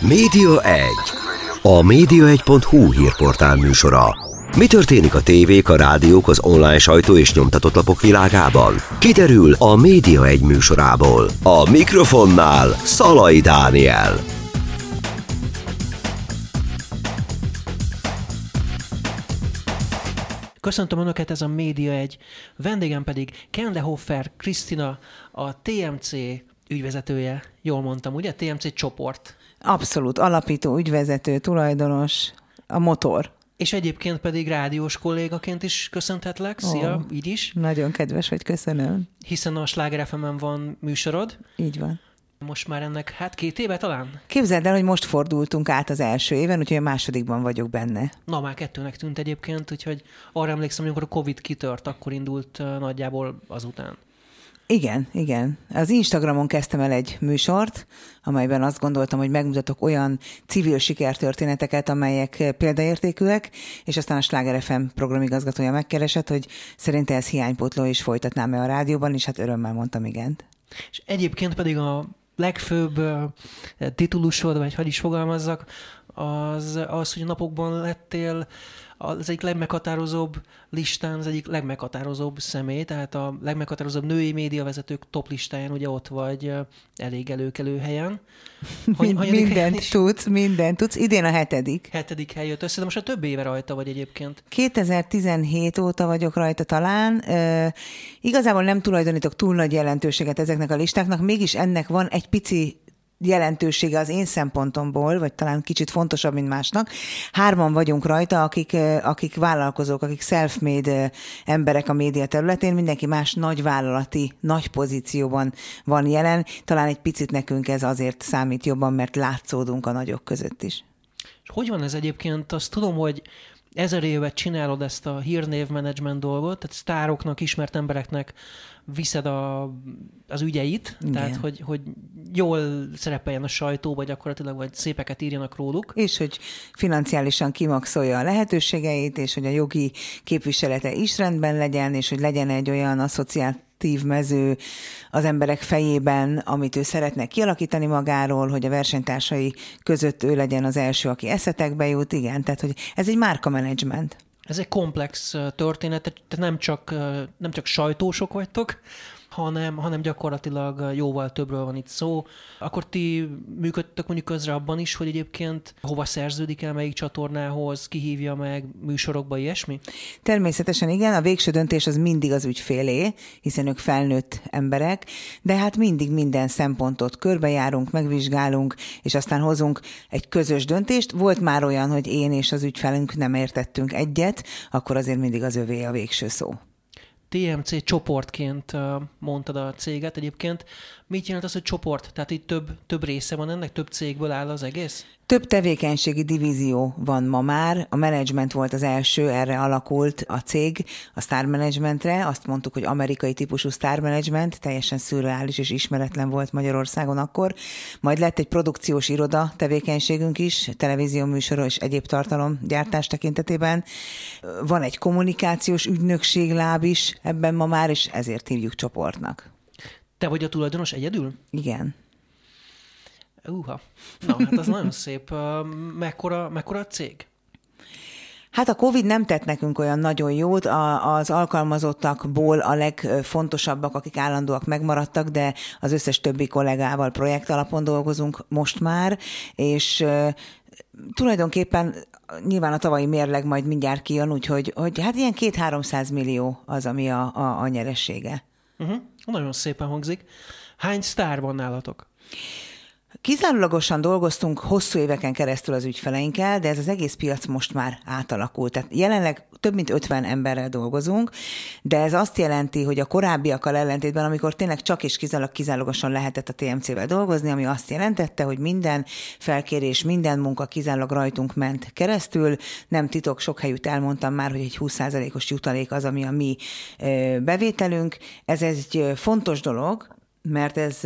Média 1. A média1.hu hírportál műsora. Mi történik a tévék, a rádiók, az online sajtó és nyomtatott lapok világában? Kiderül a Média 1 műsorából. A mikrofonnál Szalai Dániel. Köszöntöm Önöket, ez a Média egy. Vendégem pedig Kende Hoffer Krisztina, a TMC ügyvezetője. Jól mondtam, ugye? TMC csoport. Abszolút, alapító, ügyvezető, tulajdonos, a motor. És egyébként pedig rádiós kollégaként is köszönhetlek. Szia, Ó. így is. Nagyon kedves vagy, köszönöm. Hiszen a Sláger fm van műsorod. Így van. Most már ennek, hát két éve talán? Képzeld el, hogy most fordultunk át az első éven, úgyhogy a másodikban vagyok benne. Na, már kettőnek tűnt egyébként, úgyhogy arra emlékszem, hogy amikor a Covid kitört, akkor indult nagyjából azután. Igen, igen. Az Instagramon kezdtem el egy műsort, amelyben azt gondoltam, hogy megmutatok olyan civil sikertörténeteket, amelyek példaértékűek, és aztán a Sláger FM programigazgatója megkeresett, hogy szerinte ez hiánypótló, és folytatnám-e a rádióban, és hát örömmel mondtam igent. És egyébként pedig a legfőbb uh, titulusod, vagy hogy is fogalmazzak, az, az, hogy napokban lettél az egyik legmeghatározóbb listán, az egyik legmeghatározóbb személy, tehát a legmeghatározóbb női médiavezetők top listáján ugye ott vagy elég előkelő helyen. Hogy, mindent is? tudsz, mindent tudsz. Idén a hetedik. Hetedik hely jött össze, de most a több éve rajta vagy egyébként. 2017 óta vagyok rajta talán. E, igazából nem tulajdonítok túl nagy jelentőséget ezeknek a listáknak, mégis ennek van egy pici jelentősége az én szempontomból, vagy talán kicsit fontosabb, mint másnak. Hárman vagyunk rajta, akik, akik vállalkozók, akik self-made emberek a média területén, mindenki más nagy vállalati, nagy pozícióban van jelen. Talán egy picit nekünk ez azért számít jobban, mert látszódunk a nagyok között is. És hogy van ez egyébként? Azt tudom, hogy ezer évet csinálod ezt a hírnévmenedzsment dolgot, tehát sztároknak, ismert embereknek viszed a, az ügyeit, Igen. tehát hogy, hogy jól szerepeljen a sajtó, vagy gyakorlatilag, vagy szépeket írjanak róluk. És hogy financiálisan kimaxolja a lehetőségeit, és hogy a jogi képviselete is rendben legyen, és hogy legyen egy olyan asszociált aktív mező az emberek fejében, amit ő szeretne kialakítani magáról, hogy a versenytársai között ő legyen az első, aki eszetekbe jut, igen, tehát hogy ez egy márka menedzsment. Ez egy komplex történet, tehát nem csak, nem csak sajtósok vagytok, hanem, hanem gyakorlatilag jóval többről van itt szó. Akkor ti működtök mondjuk közre abban is, hogy egyébként hova szerződik el, melyik csatornához, kihívja meg műsorokba, ilyesmi? Természetesen igen, a végső döntés az mindig az ügyfélé, hiszen ők felnőtt emberek, de hát mindig minden szempontot körbejárunk, megvizsgálunk, és aztán hozunk egy közös döntést. Volt már olyan, hogy én és az ügyfelünk nem értettünk egyet, akkor azért mindig az övé a végső szó. TMC csoportként mondtad a céget egyébként. Mit jelent az, hogy csoport? Tehát itt több, több része van ennek, több cégből áll az egész? Több tevékenységi divízió van ma már. A menedzsment volt az első, erre alakult a cég, a Star Managementre. Azt mondtuk, hogy amerikai típusú Star Management, teljesen szürreális és ismeretlen volt Magyarországon akkor. Majd lett egy produkciós iroda tevékenységünk is, televízió műsorról és egyéb tartalom gyártás tekintetében. Van egy kommunikációs ügynökség láb is ebben ma már, és ezért hívjuk csoportnak. Te vagy a tulajdonos egyedül? Igen. Uha. Na, hát az nagyon szép. Mekkora, mekkora a cég? Hát a Covid nem tett nekünk olyan nagyon jót, a, az alkalmazottakból a legfontosabbak, akik állandóak megmaradtak, de az összes többi kollégával projekt alapon dolgozunk most már, és tulajdonképpen nyilván a tavalyi mérleg majd mindjárt kijön, úgyhogy hogy hát ilyen két-háromszáz millió az, ami a, a, a nyeressége. Uh-huh. Nagyon szépen hangzik. Hány sztár van nálatok? Kizárólagosan dolgoztunk hosszú éveken keresztül az ügyfeleinkkel, de ez az egész piac most már átalakult. Tehát jelenleg több mint 50 emberrel dolgozunk, de ez azt jelenti, hogy a korábbiakkal ellentétben, amikor tényleg csak és kizárólag kizárólagosan lehetett a TMC-vel dolgozni, ami azt jelentette, hogy minden felkérés, minden munka kizárólag rajtunk ment keresztül. Nem titok, sok helyütt elmondtam már, hogy egy 20%-os jutalék az, ami a mi bevételünk. Ez egy fontos dolog, mert ez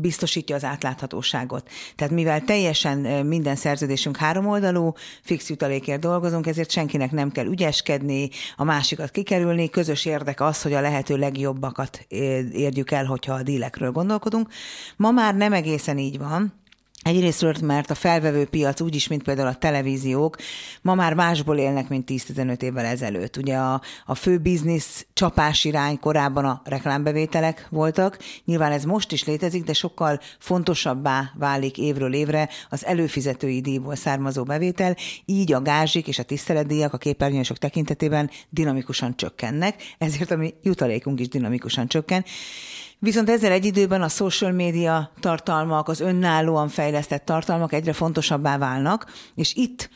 biztosítja az átláthatóságot. Tehát mivel teljesen minden szerződésünk háromoldalú, fix jutalékért dolgozunk, ezért senkinek nem kell ügyeskedni, a másikat kikerülni, közös érdek az, hogy a lehető legjobbakat érjük el, hogyha a dílekről gondolkodunk. Ma már nem egészen így van, Egyrésztről, mert a felvevő piac úgyis, mint például a televíziók, ma már másból élnek, mint 10-15 évvel ezelőtt. Ugye a, a fő biznisz csapás irány korábban a reklámbevételek voltak. Nyilván ez most is létezik, de sokkal fontosabbá válik évről évre az előfizetői díjból származó bevétel, így a gázsik és a tiszteletdíjak a képernyősök tekintetében dinamikusan csökkennek, ezért a mi jutalékunk is dinamikusan csökken. Viszont ezzel egy időben a social media tartalmak, az önállóan fejlesztett tartalmak egyre fontosabbá válnak, és itt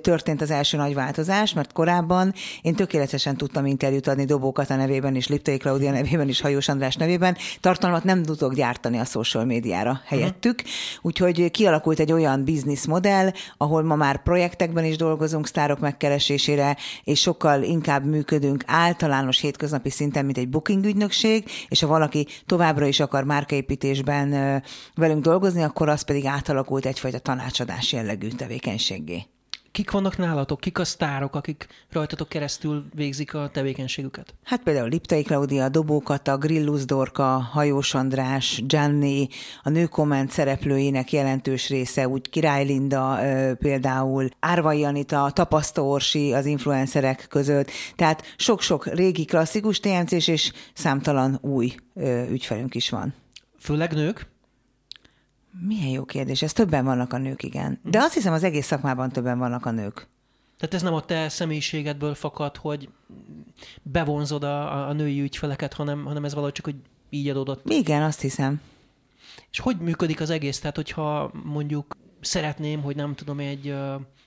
történt az első nagy változás, mert korábban én tökéletesen tudtam interjút adni Dobókat a nevében és Liptai Klaudia nevében és Hajós András nevében, tartalmat nem tudok gyártani a social médiára helyettük, úgyhogy kialakult egy olyan modell, ahol ma már projektekben is dolgozunk sztárok megkeresésére, és sokkal inkább működünk általános hétköznapi szinten, mint egy booking ügynökség, és ha valaki továbbra is akar márkaépítésben velünk dolgozni, akkor az pedig átalakult egyfajta tanácsadás jellegű tevékenységé. Kik vannak nálatok? Kik a sztárok, akik rajtatok keresztül végzik a tevékenységüket? Hát például Liptai Klaudia, Dobókata, Grillus Dorka, Hajós András, Gianni, a nőkomment szereplőinek jelentős része, úgy Király Linda például, Árvai Anita, Tapasztó Orsi az influencerek között. Tehát sok-sok régi klasszikus tmc és számtalan új ügyfelünk is van. Főleg nők? Milyen jó kérdés. Ez többen vannak a nők, igen. De azt hiszem, az egész szakmában többen vannak a nők. Tehát ez nem a te személyiségedből fakad, hogy bevonzod a, a női ügyfeleket, hanem, hanem ez valahogy csak, hogy így adódott. Igen, azt hiszem. És hogy működik az egész? Tehát, hogyha mondjuk szeretném, hogy nem tudom, egy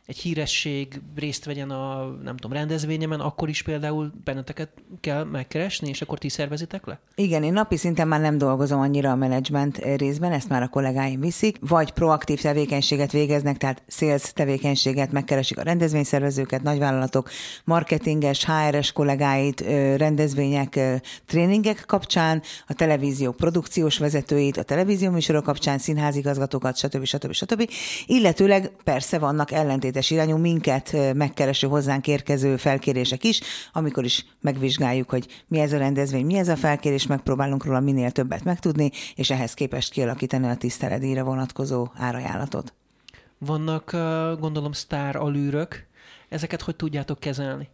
egy híresség részt vegyen a, nem tudom, rendezvényemen, akkor is például benneteket kell megkeresni, és akkor ti szervezitek le? Igen, én napi szinten már nem dolgozom annyira a menedzsment részben, ezt már a kollégáim viszik, vagy proaktív tevékenységet végeznek, tehát sales tevékenységet, megkeresik a rendezvényszervezőket, nagyvállalatok, marketinges, HR-es kollégáit, rendezvények, tréningek kapcsán, a televízió produkciós vezetőit, a televízió műsorok kapcsán, színházigazgatókat, stb. stb. stb. Illetőleg persze vannak ellentétes ellentétes irányú minket megkereső hozzánk érkező felkérések is, amikor is megvizsgáljuk, hogy mi ez a rendezvény, mi ez a felkérés, megpróbálunk róla minél többet megtudni, és ehhez képest kialakítani a tiszteledére vonatkozó árajánlatot. Vannak, gondolom, sztár alűrök. Ezeket hogy tudjátok kezelni?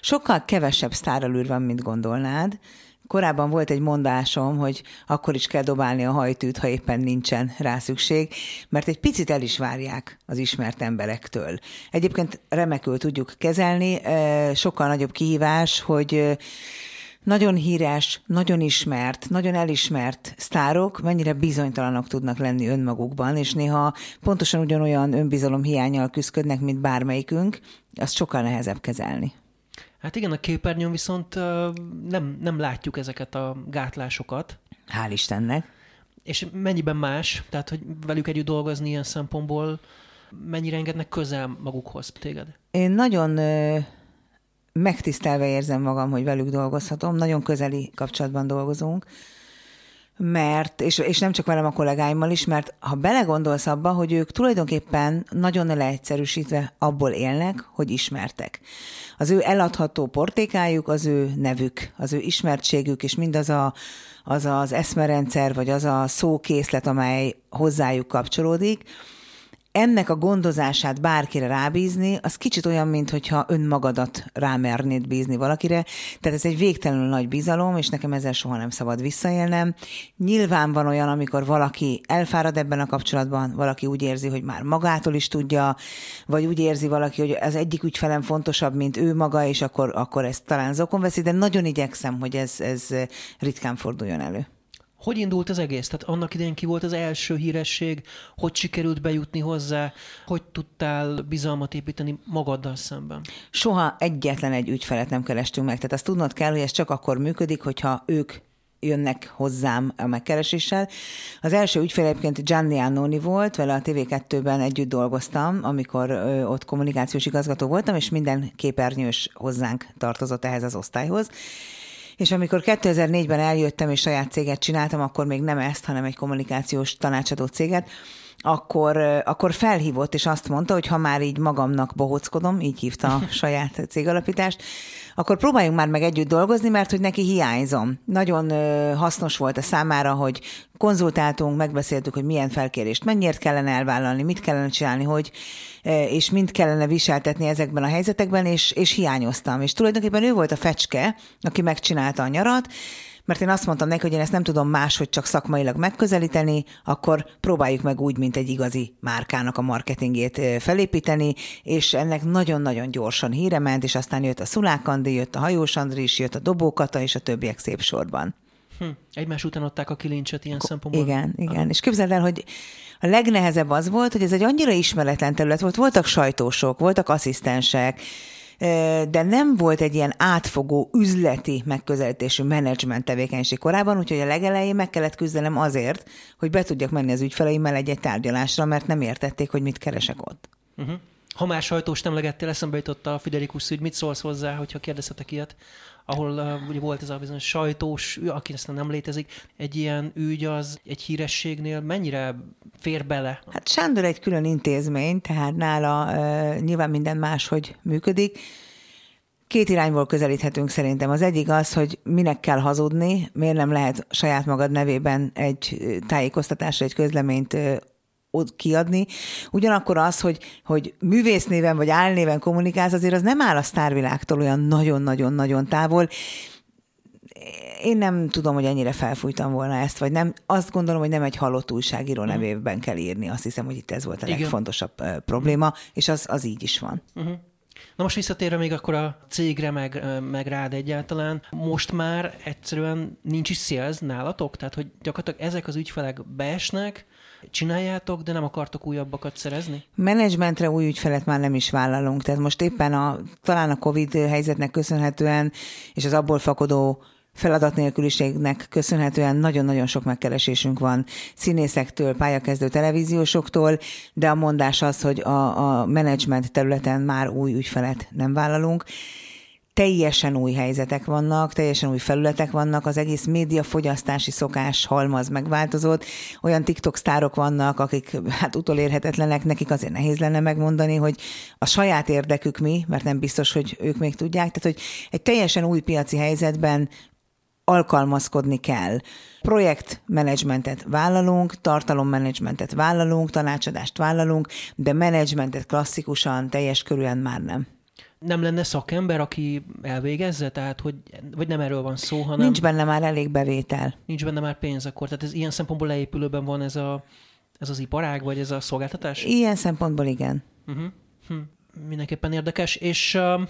Sokkal kevesebb sztáralűr van, mint gondolnád. Korábban volt egy mondásom, hogy akkor is kell dobálni a hajtűt, ha éppen nincsen rá szükség, mert egy picit el is várják az ismert emberektől. Egyébként remekül tudjuk kezelni, sokkal nagyobb kihívás, hogy nagyon híres, nagyon ismert, nagyon elismert sztárok mennyire bizonytalanok tudnak lenni önmagukban, és néha pontosan ugyanolyan önbizalom hiányjal küzdködnek, mint bármelyikünk, azt sokkal nehezebb kezelni. Hát igen, a képernyőn viszont nem, nem látjuk ezeket a gátlásokat. Hál' Istennek. És mennyiben más, tehát hogy velük együtt dolgozni ilyen szempontból, mennyire engednek közel magukhoz téged? Én nagyon megtisztelve érzem magam, hogy velük dolgozhatom, nagyon közeli kapcsolatban dolgozunk, mert, és, és nem csak velem a kollégáimmal is, mert ha belegondolsz abba, hogy ők tulajdonképpen nagyon leegyszerűsítve abból élnek, hogy ismertek. Az ő eladható portékájuk, az ő nevük, az ő ismertségük, és mindaz a, az az eszmerendszer, vagy az a szókészlet, amely hozzájuk kapcsolódik, ennek a gondozását bárkire rábízni, az kicsit olyan, mintha önmagadat rámernéd bízni valakire. Tehát ez egy végtelenül nagy bizalom, és nekem ezzel soha nem szabad visszaélnem. Nyilván van olyan, amikor valaki elfárad ebben a kapcsolatban, valaki úgy érzi, hogy már magától is tudja, vagy úgy érzi valaki, hogy az egyik ügyfelem fontosabb, mint ő maga, és akkor, akkor ezt talán zokon veszi, de nagyon igyekszem, hogy ez, ez ritkán forduljon elő. Hogy indult az egész? Tehát annak idején ki volt az első híresség, hogy sikerült bejutni hozzá, hogy tudtál bizalmat építeni magaddal szemben? Soha egyetlen egy ügyfelet nem kerestünk meg. Tehát azt tudnod kell, hogy ez csak akkor működik, hogyha ők jönnek hozzám a megkereséssel. Az első ügyfél egyébként Gianni Annoni volt, vele a TV2-ben együtt dolgoztam, amikor ott kommunikációs igazgató voltam, és minden képernyős hozzánk tartozott ehhez az osztályhoz. És amikor 2004-ben eljöttem és saját céget csináltam, akkor még nem ezt, hanem egy kommunikációs tanácsadó céget, akkor, akkor felhívott, és azt mondta, hogy ha már így magamnak bohockodom, így hívta a saját cégalapítást, akkor próbáljunk már meg együtt dolgozni, mert hogy neki hiányzom. Nagyon hasznos volt a számára, hogy konzultáltunk, megbeszéltük, hogy milyen felkérést mennyiért kellene elvállalni, mit kellene csinálni, hogy, és mind kellene viseltetni ezekben a helyzetekben, és, és hiányoztam. És tulajdonképpen ő volt a fecske, aki megcsinálta a nyarat, mert én azt mondtam neki, hogy én ezt nem tudom máshogy csak szakmailag megközelíteni, akkor próbáljuk meg úgy, mint egy igazi márkának a marketingét felépíteni, és ennek nagyon-nagyon gyorsan híre ment, és aztán jött a Szulák Andi, jött a Hajós Andris, jött a Dobókata, és a többiek szép sorban. Hm. Egymás után adták a kilincset ilyen szempontból. Igen, igen. Aha. És képzeld el, hogy a legnehezebb az volt, hogy ez egy annyira ismeretlen terület volt. Voltak sajtósok, voltak asszisztensek, de nem volt egy ilyen átfogó üzleti megközelítésű menedzsment tevékenység korábban, úgyhogy a legelején meg kellett küzdenem azért, hogy be tudjak menni az ügyfeleimmel egy-egy tárgyalásra, mert nem értették, hogy mit keresek ott. Uh-huh. Ha már sajtós emlegettél, eszembe jutott a Fidelikus ügy, mit szólsz hozzá, hogyha kérdezhetek ilyet? Ahol uh, ugye volt ez a bizonyos sajtós, aki aztán nem létezik, egy ilyen ügy az egy hírességnél mennyire fér bele? Hát Sándor egy külön intézmény, tehát nála uh, nyilván minden máshogy működik. Két irányból közelíthetünk szerintem. Az egyik az, hogy minek kell hazudni, miért nem lehet saját magad nevében egy tájékoztatásra, egy közleményt kiadni. Ugyanakkor az, hogy, hogy művésznéven vagy álnéven kommunikálsz, azért az nem áll a sztárvilágtól olyan nagyon-nagyon-nagyon távol. Én nem tudom, hogy ennyire felfújtam volna ezt, vagy nem. Azt gondolom, hogy nem egy halott újságíró uh-huh. nevében kell írni. Azt hiszem, hogy itt ez volt a Igen. legfontosabb uh, probléma, és az, az így is van. Uh-huh. Na most visszatérve még akkor a cégre, meg, meg rád egyáltalán, most már egyszerűen nincs is sales nálatok? Tehát, hogy gyakorlatilag ezek az ügyfelek beesnek, csináljátok, de nem akartok újabbakat szerezni? Menedzsmentre új ügyfelet már nem is vállalunk. Tehát most éppen a, talán a COVID helyzetnek köszönhetően, és az abból fakadó feladat nélküliségnek köszönhetően nagyon-nagyon sok megkeresésünk van színészektől, pályakezdő televíziósoktól, de a mondás az, hogy a, a menedzsment területen már új ügyfelet nem vállalunk teljesen új helyzetek vannak, teljesen új felületek vannak, az egész médiafogyasztási szokás halmaz megváltozott, olyan TikTok sztárok vannak, akik hát utolérhetetlenek, nekik azért nehéz lenne megmondani, hogy a saját érdekük mi, mert nem biztos, hogy ők még tudják, tehát hogy egy teljesen új piaci helyzetben alkalmazkodni kell. Projektmenedzsmentet vállalunk, tartalommenedzsmentet vállalunk, tanácsadást vállalunk, de menedzsmentet klasszikusan, teljes körülön már nem nem lenne szakember, aki elvégezze? Tehát, hogy, vagy nem erről van szó, hanem... Nincs benne már elég bevétel. Nincs benne már pénz akkor. Tehát ez ilyen szempontból leépülőben van ez, a, ez az iparág, vagy ez a szolgáltatás? Ilyen szempontból igen. Uh-huh. Hm. Mindenképpen érdekes. És uh,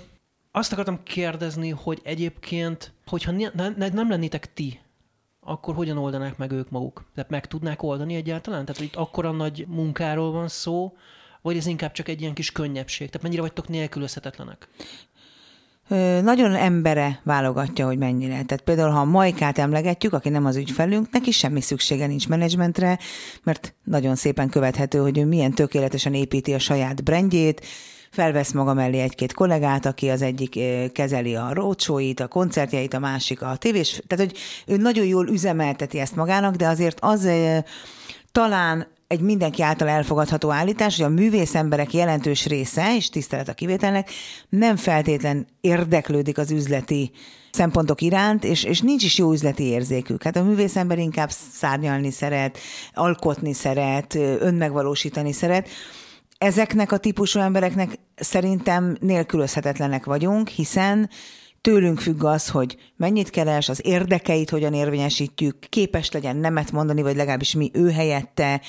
azt akartam kérdezni, hogy egyébként, hogyha ne, ne, nem lennétek ti, akkor hogyan oldanák meg ők maguk? Tehát meg tudnák oldani egyáltalán? Tehát, itt akkora nagy munkáról van szó, vagy ez inkább csak egy ilyen kis könnyebbség? Tehát mennyire vagytok nélkülözhetetlenek? nagyon embere válogatja, hogy mennyire. Tehát például, ha a Majkát emlegetjük, aki nem az ügyfelünk, neki semmi szüksége nincs menedzsmentre, mert nagyon szépen követhető, hogy ő milyen tökéletesen építi a saját brandjét, felvesz maga mellé egy-két kollégát, aki az egyik kezeli a rócsóit, a koncertjeit, a másik a tévés. Tehát, hogy ő nagyon jól üzemelteti ezt magának, de azért az talán egy mindenki által elfogadható állítás, hogy a művész emberek jelentős része, és tisztelet a kivételnek, nem feltétlen érdeklődik az üzleti szempontok iránt, és, és nincs is jó üzleti érzékük. Hát a művész ember inkább szárnyalni szeret, alkotni szeret, önmegvalósítani szeret. Ezeknek a típusú embereknek szerintem nélkülözhetetlenek vagyunk, hiszen tőlünk függ az, hogy mennyit keres, az érdekeit hogyan érvényesítjük, képes legyen nemet mondani, vagy legalábbis mi ő helyette.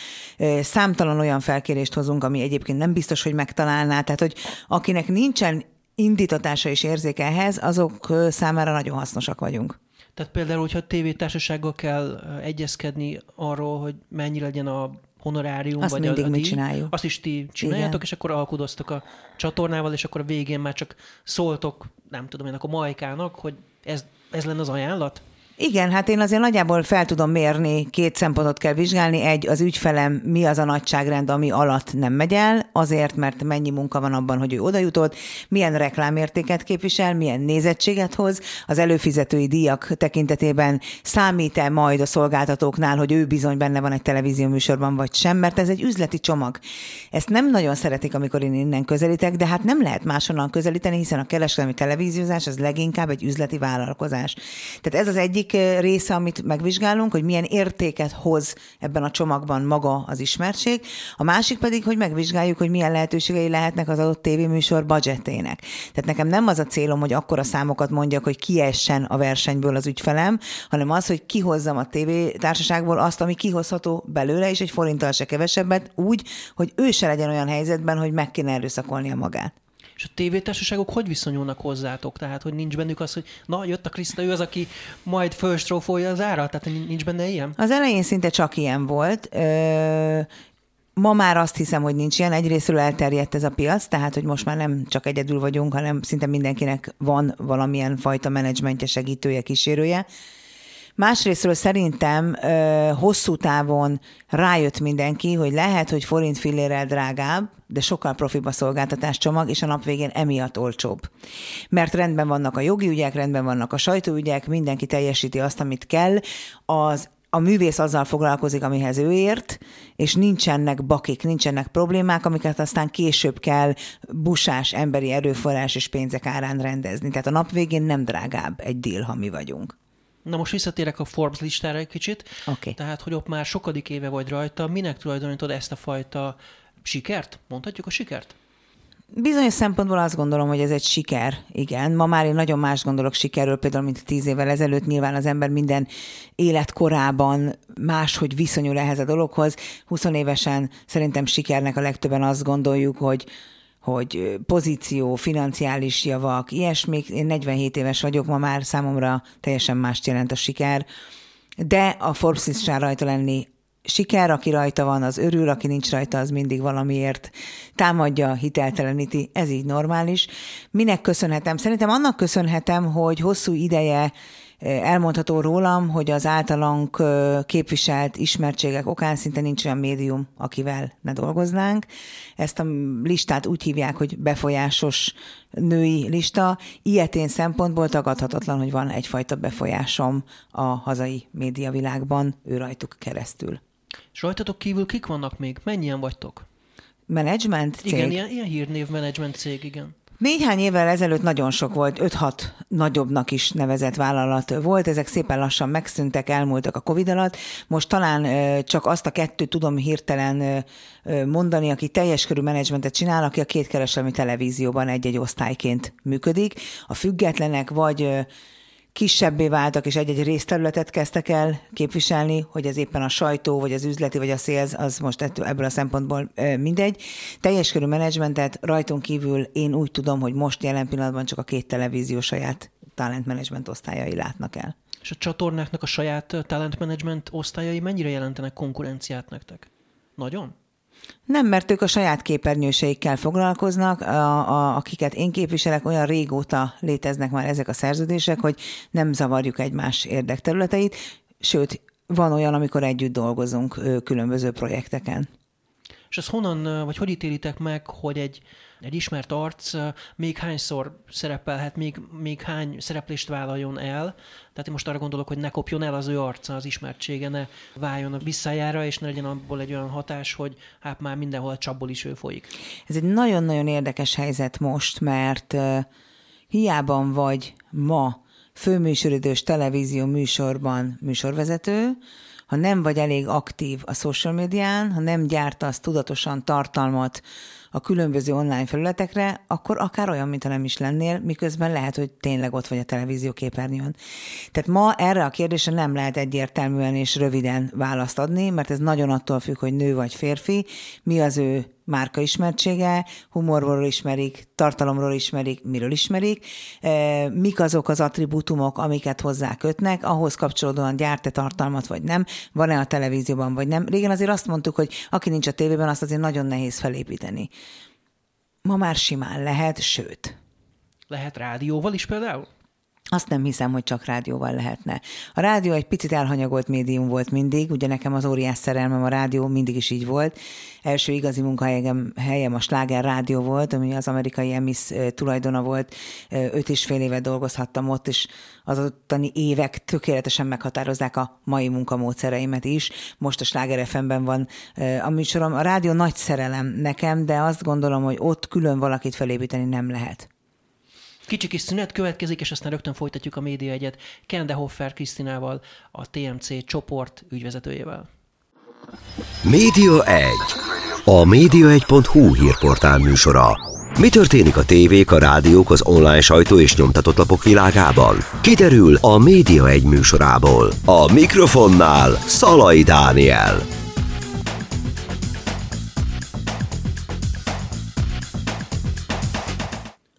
Számtalan olyan felkérést hozunk, ami egyébként nem biztos, hogy megtalálná. Tehát, hogy akinek nincsen indítatása és érzéke ehhez, azok számára nagyon hasznosak vagyunk. Tehát például, hogyha tévétársasággal kell egyezkedni arról, hogy mennyi legyen a honorárium, azt vagy mindig a, a mi csináljuk. Azt is ti csináljátok, Igen. és akkor alkudoztok a csatornával, és akkor a végén már csak szóltok, nem tudom én, akkor Majkának, hogy ez, ez lenne az ajánlat? Igen, hát én azért nagyjából fel tudom mérni, két szempontot kell vizsgálni. Egy, az ügyfelem mi az a nagyságrend, ami alatt nem megy el, azért, mert mennyi munka van abban, hogy ő oda jutott, milyen reklámértéket képvisel, milyen nézettséget hoz, az előfizetői díjak tekintetében számít-e majd a szolgáltatóknál, hogy ő bizony benne van egy televízió műsorban, vagy sem, mert ez egy üzleti csomag. Ezt nem nagyon szeretik, amikor én innen közelítek, de hát nem lehet máshonnan közelíteni, hiszen a kereskedelmi televíziózás az leginkább egy üzleti vállalkozás. Tehát ez az egyik egyik része, amit megvizsgálunk, hogy milyen értéket hoz ebben a csomagban maga az ismertség, a másik pedig, hogy megvizsgáljuk, hogy milyen lehetőségei lehetnek az adott tévéműsor budgetének. Tehát nekem nem az a célom, hogy akkora számokat mondjak, hogy kiessen a versenyből az ügyfelem, hanem az, hogy kihozzam a tévétársaságból azt, ami kihozható belőle, és egy forinttal se kevesebbet, úgy, hogy ő se legyen olyan helyzetben, hogy meg kéne erőszakolnia magát. És a tévétársaságok hogy viszonyulnak hozzátok? Tehát, hogy nincs bennük az, hogy na, jött a Kriszta, ő az, aki majd fölstrófolja az árat? Tehát nincs benne ilyen? Az elején szinte csak ilyen volt. Ö, Ma már azt hiszem, hogy nincs ilyen. Egyrésztről elterjedt ez a piac, tehát hogy most már nem csak egyedül vagyunk, hanem szinte mindenkinek van valamilyen fajta menedzsmentje, segítője, kísérője. Másrésztről szerintem ö, hosszú távon rájött mindenki, hogy lehet, hogy forint fillérrel drágább, de sokkal profibb a szolgáltatás csomag, és a nap végén emiatt olcsóbb. Mert rendben vannak a jogi ügyek, rendben vannak a sajtóügyek, mindenki teljesíti azt, amit kell, az a művész azzal foglalkozik, amihez ő ért, és nincsenek bakik, nincsenek problémák, amiket aztán később kell busás, emberi erőforrás és pénzek árán rendezni. Tehát a nap végén nem drágább egy deal, ha mi vagyunk. Na most visszatérek a Forbes listára egy kicsit. Okay. Tehát, hogy ott már sokadik éve vagy rajta, minek tulajdonítod ezt a fajta sikert? Mondhatjuk a sikert? Bizonyos szempontból azt gondolom, hogy ez egy siker, igen. Ma már én nagyon más gondolok sikerről, például, mint tíz évvel ezelőtt. Nyilván az ember minden életkorában máshogy viszonyul ehhez a dologhoz. 20 évesen szerintem sikernek a legtöbben azt gondoljuk, hogy hogy pozíció, financiális javak, ilyesmik. Én 47 éves vagyok, ma már számomra teljesen mást jelent a siker, de a Forbes is rajta lenni siker, aki rajta van, az örül, aki nincs rajta, az mindig valamiért támadja, hitelteleníti, ez így normális. Minek köszönhetem? Szerintem annak köszönhetem, hogy hosszú ideje Elmondható rólam, hogy az általunk képviselt ismertségek okán szinte nincs olyan médium, akivel ne dolgoznánk. Ezt a listát úgy hívják, hogy befolyásos női lista. Ilyetén szempontból tagadhatatlan, hogy van egyfajta befolyásom a hazai médiavilágban, ő rajtuk keresztül. És rajtatok kívül kik vannak még? Mennyien vagytok? Management cég? Igen, ilyen, ilyen hírnév management cég, igen. Néhány évvel ezelőtt nagyon sok volt, 5-6 nagyobbnak is nevezett vállalat volt, ezek szépen lassan megszűntek, elmúltak a Covid alatt. Most talán csak azt a kettőt tudom hirtelen mondani, aki teljes körű menedzsmentet csinál, aki a két kereskedelmi televízióban egy-egy osztályként működik. A függetlenek vagy kisebbé váltak, és egy-egy részterületet kezdtek el képviselni, hogy ez éppen a sajtó, vagy az üzleti, vagy a sales, az most ebből a szempontból mindegy. Teljes körű menedzsmentet rajtunk kívül én úgy tudom, hogy most jelen pillanatban csak a két televízió saját talent management osztályai látnak el. És a csatornáknak a saját talent management osztályai mennyire jelentenek konkurenciát nektek? Nagyon? Nem, mert ők a saját képernyőseikkel foglalkoznak, a, a, akiket én képviselek, olyan régóta léteznek már ezek a szerződések, hogy nem zavarjuk egymás érdekterületeit, sőt, van olyan, amikor együtt dolgozunk különböző projekteken. És ez honnan, vagy hogy ítélitek meg, hogy egy egy ismert arc még hányszor szerepelhet, még, még hány szereplést vállaljon el. Tehát én most arra gondolok, hogy ne kopjon el az ő arca, az ismertsége, ne váljon a visszájára, és ne legyen abból egy olyan hatás, hogy hát már mindenhol a csapból is ő folyik. Ez egy nagyon-nagyon érdekes helyzet most, mert uh, hiában vagy ma főműsoridős televízió műsorban műsorvezető, ha nem vagy elég aktív a social médián, ha nem gyártasz tudatosan tartalmat a különböző online felületekre, akkor akár olyan, mintha nem is lennél, miközben lehet, hogy tényleg ott vagy a televízió képernyőn. Tehát ma erre a kérdésre nem lehet egyértelműen és röviden választ adni, mert ez nagyon attól függ, hogy nő vagy férfi, mi az ő márka ismertsége, humorról ismerik, tartalomról ismerik, miről ismerik, mik azok az attribútumok, amiket hozzá kötnek, ahhoz kapcsolódóan gyárt-e tartalmat vagy nem, van-e a televízióban vagy nem. Régen azért azt mondtuk, hogy aki nincs a tévében, azt azért nagyon nehéz felépíteni. Ma már simán lehet, sőt. Lehet rádióval is például? Azt nem hiszem, hogy csak rádióval lehetne. A rádió egy picit elhanyagolt médium volt mindig, ugye nekem az óriás szerelmem a rádió mindig is így volt. Első igazi munkahelyem helyem a Sláger Rádió volt, ami az amerikai Emis tulajdona volt. Öt és fél éve dolgozhattam ott, és az ottani évek tökéletesen meghatározzák a mai munkamódszereimet is. Most a Sláger FM-ben van a műsorom. A rádió nagy szerelem nekem, de azt gondolom, hogy ott külön valakit felépíteni nem lehet. Kicsi kis szünet következik, és aztán rögtön folytatjuk a média egyet Kende Hoffer Krisztinával, a TMC csoport ügyvezetőjével. Média 1. A média1.hu hírportál műsora. Mi történik a tévék, a rádiók, az online sajtó és nyomtatott lapok világában? Kiderül a Média 1 műsorából. A mikrofonnál Szalai Dániel.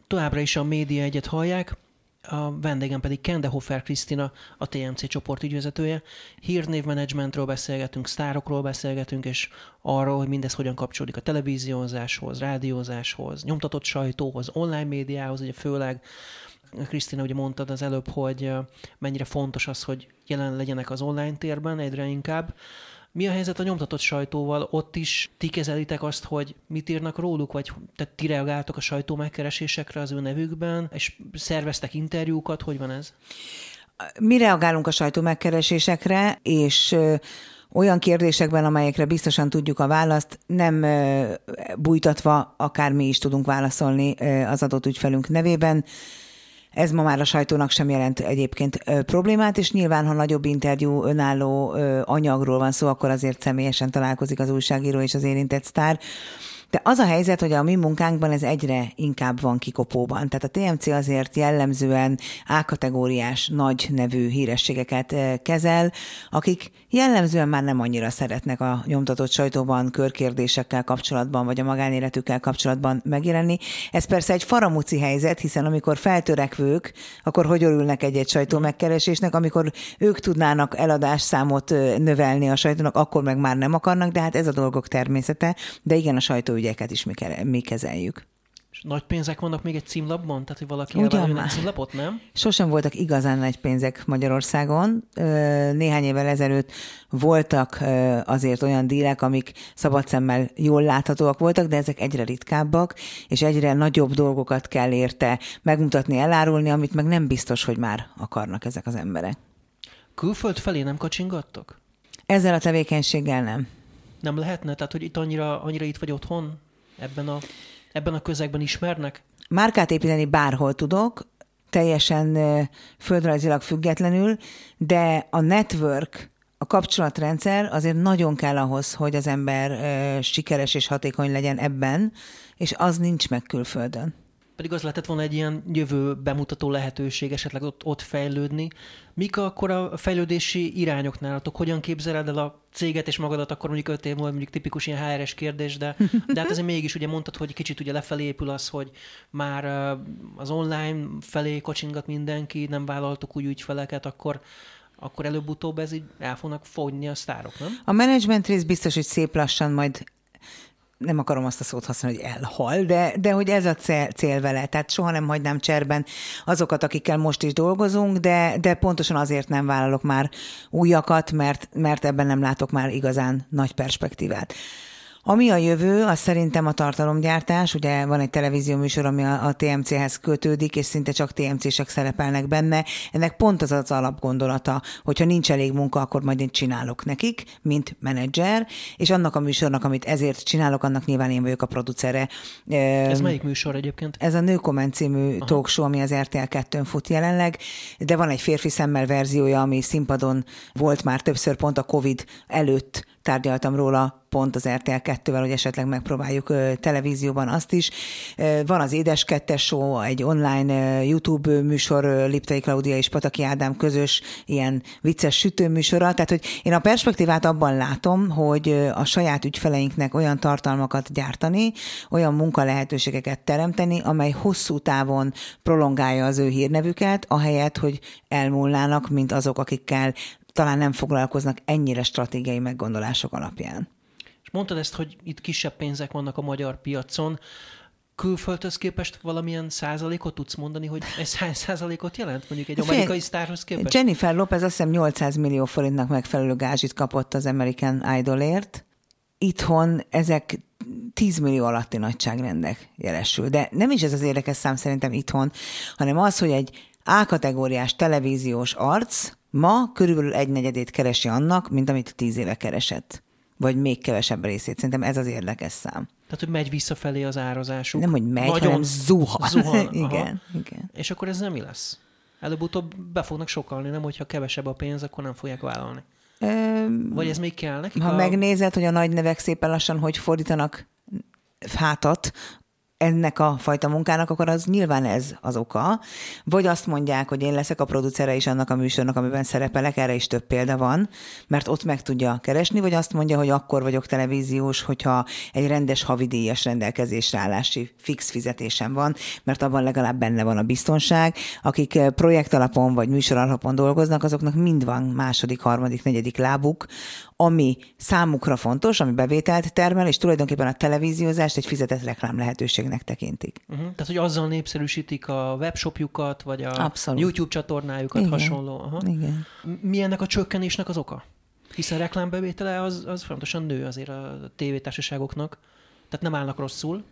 Továbbra is a média egyet hallják, a vendégem pedig Kende Hofer Krisztina, a TMC csoport ügyvezetője. Hírnévmenedzsmentről beszélgetünk, sztárokról beszélgetünk, és arról, hogy mindez hogyan kapcsolódik a televíziózáshoz, rádiózáshoz, nyomtatott sajtóhoz, online médiához, ugye főleg Krisztina, ugye mondtad az előbb, hogy mennyire fontos az, hogy jelen legyenek az online térben egyre inkább. Mi a helyzet a nyomtatott sajtóval? Ott is ti kezelitek azt, hogy mit írnak róluk, vagy tehát ti reagáltok a sajtó megkeresésekre az ő nevükben, és szerveztek interjúkat, hogy van ez? Mi reagálunk a sajtó megkeresésekre, és olyan kérdésekben, amelyekre biztosan tudjuk a választ, nem bújtatva akár mi is tudunk válaszolni az adott ügyfelünk nevében. Ez ma már a sajtónak sem jelent egyébként problémát, és nyilván, ha nagyobb interjú, önálló anyagról van szó, akkor azért személyesen találkozik az újságíró és az érintett sztár. De az a helyzet, hogy a mi munkánkban ez egyre inkább van kikopóban. Tehát a TMC azért jellemzően A-kategóriás nagy nevű hírességeket kezel, akik jellemzően már nem annyira szeretnek a nyomtatott sajtóban körkérdésekkel kapcsolatban, vagy a magánéletükkel kapcsolatban megjelenni. Ez persze egy faramuci helyzet, hiszen amikor feltörekvők, akkor hogy örülnek egy-egy sajtó megkeresésnek, amikor ők tudnának eladásszámot növelni a sajtónak, akkor meg már nem akarnak, de hát ez a dolgok természete. De igen, a sajtóügyeket is mi, mi kezeljük. És nagy pénzek vannak még egy címlapban? Tehát, hogy valaki Ugyan egy címlapot, nem? Sosem voltak igazán nagy pénzek Magyarországon. Néhány évvel ezelőtt voltak azért olyan dílek, amik szabad szemmel jól láthatóak voltak, de ezek egyre ritkábbak, és egyre nagyobb dolgokat kell érte megmutatni, elárulni, amit meg nem biztos, hogy már akarnak ezek az emberek. Külföld felé nem kacsingattok? Ezzel a tevékenységgel nem. Nem lehetne? Tehát, hogy itt annyira, annyira itt vagy otthon ebben a ebben a közegben ismernek? Márkát építeni bárhol tudok, teljesen földrajzilag függetlenül, de a network, a kapcsolatrendszer azért nagyon kell ahhoz, hogy az ember sikeres és hatékony legyen ebben, és az nincs meg külföldön. Pedig az lehetett volna egy ilyen jövő bemutató lehetőség, esetleg ott, ott fejlődni. Mik akkor a fejlődési irányok nálatok? Hogyan képzeled el a céget és magadat akkor mondjuk öt év múlva, mondjuk tipikus ilyen HRS kérdés, de, de hát azért mégis ugye mondtad, hogy kicsit ugye lefelé épül az, hogy már az online felé kocsingat mindenki, nem vállaltuk úgy ügyfeleket, akkor akkor előbb-utóbb ez így el fognak fogni a sztárok, nem? A menedzsment rész biztos, hogy szép lassan majd nem akarom azt a szót használni, hogy elhal, de, de hogy ez a cél, cél vele. Tehát soha nem hagynám cserben azokat, akikkel most is dolgozunk, de, de pontosan azért nem vállalok már újakat, mert, mert ebben nem látok már igazán nagy perspektívát. Ami a jövő, az szerintem a tartalomgyártás. Ugye van egy televízió műsor, ami a, a TMC-hez kötődik, és szinte csak TMC-sek szerepelnek benne. Ennek pont az az alapgondolata, hogyha nincs elég munka, akkor majd én csinálok nekik, mint menedzser, és annak a műsornak, amit ezért csinálok, annak nyilván én vagyok a producere. Ez melyik műsor egyébként? Ez a Nőkomment című Aha. talk show, ami az RTL 2 fut jelenleg, de van egy férfi szemmel verziója, ami színpadon volt már többször pont a Covid előtt tárgyaltam róla pont az RTL 2-vel, hogy esetleg megpróbáljuk televízióban azt is. Van az Édes Kettes Show, egy online YouTube műsor, Liptai Klaudia és Pataki Ádám közös ilyen vicces sütőműsora. Tehát, hogy én a perspektívát abban látom, hogy a saját ügyfeleinknek olyan tartalmakat gyártani, olyan munkalehetőségeket teremteni, amely hosszú távon prolongálja az ő hírnevüket, ahelyett, hogy elmúlnának, mint azok, akikkel talán nem foglalkoznak ennyire stratégiai meggondolások alapján. És mondtad ezt, hogy itt kisebb pénzek vannak a magyar piacon. külföldhöz képest valamilyen százalékot tudsz mondani, hogy ez hány százalékot jelent mondjuk egy amerikai sztárhoz képest? Jennifer Lopez azt hiszem 800 millió forintnak megfelelő gázsit kapott az American Idolért. Itthon ezek 10 millió alatti nagyságrendek jelesül. De nem is ez az érdekes szám szerintem itthon, hanem az, hogy egy A-kategóriás televíziós arc ma körülbelül egy negyedét keresi annak, mint amit tíz éve keresett. Vagy még kevesebb részét. Szerintem ez az érdekes szám. Tehát, hogy megy visszafelé az árazásuk. Nem, hogy megy, Nagyon hanem zuhan. zuhan. igen, igen. És akkor ez nem mi lesz? Előbb-utóbb be fognak sokalni, nem? Hogyha kevesebb a pénz, akkor nem fogják vállalni. Öm, Vagy ez még kell nekik? Ha a... megnézed, hogy a nagy nevek szépen lassan hogy fordítanak hátat ennek a fajta munkának, akkor az nyilván ez az oka. Vagy azt mondják, hogy én leszek a producere is annak a műsornak, amiben szerepelek, erre is több példa van, mert ott meg tudja keresni, vagy azt mondja, hogy akkor vagyok televíziós, hogyha egy rendes havidíjas rendelkezésre állási fix fizetésem van, mert abban legalább benne van a biztonság. Akik eh, projekt alapon vagy műsor alapon dolgoznak, azoknak mind van második, harmadik, negyedik lábuk, ami számukra fontos, ami bevételt termel, és tulajdonképpen a televíziózást egy fizetett reklám lehetőségnek tekintik. Uh-huh. Tehát, hogy azzal népszerűsítik a webshopjukat, vagy a Abszolút. YouTube csatornájukat Igen. hasonló. Aha. Igen. Mi ennek a csökkenésnek az oka? Hiszen reklámbevétele az, az fontosan nő azért a tévétársaságoknak. Tehát nem állnak rosszul.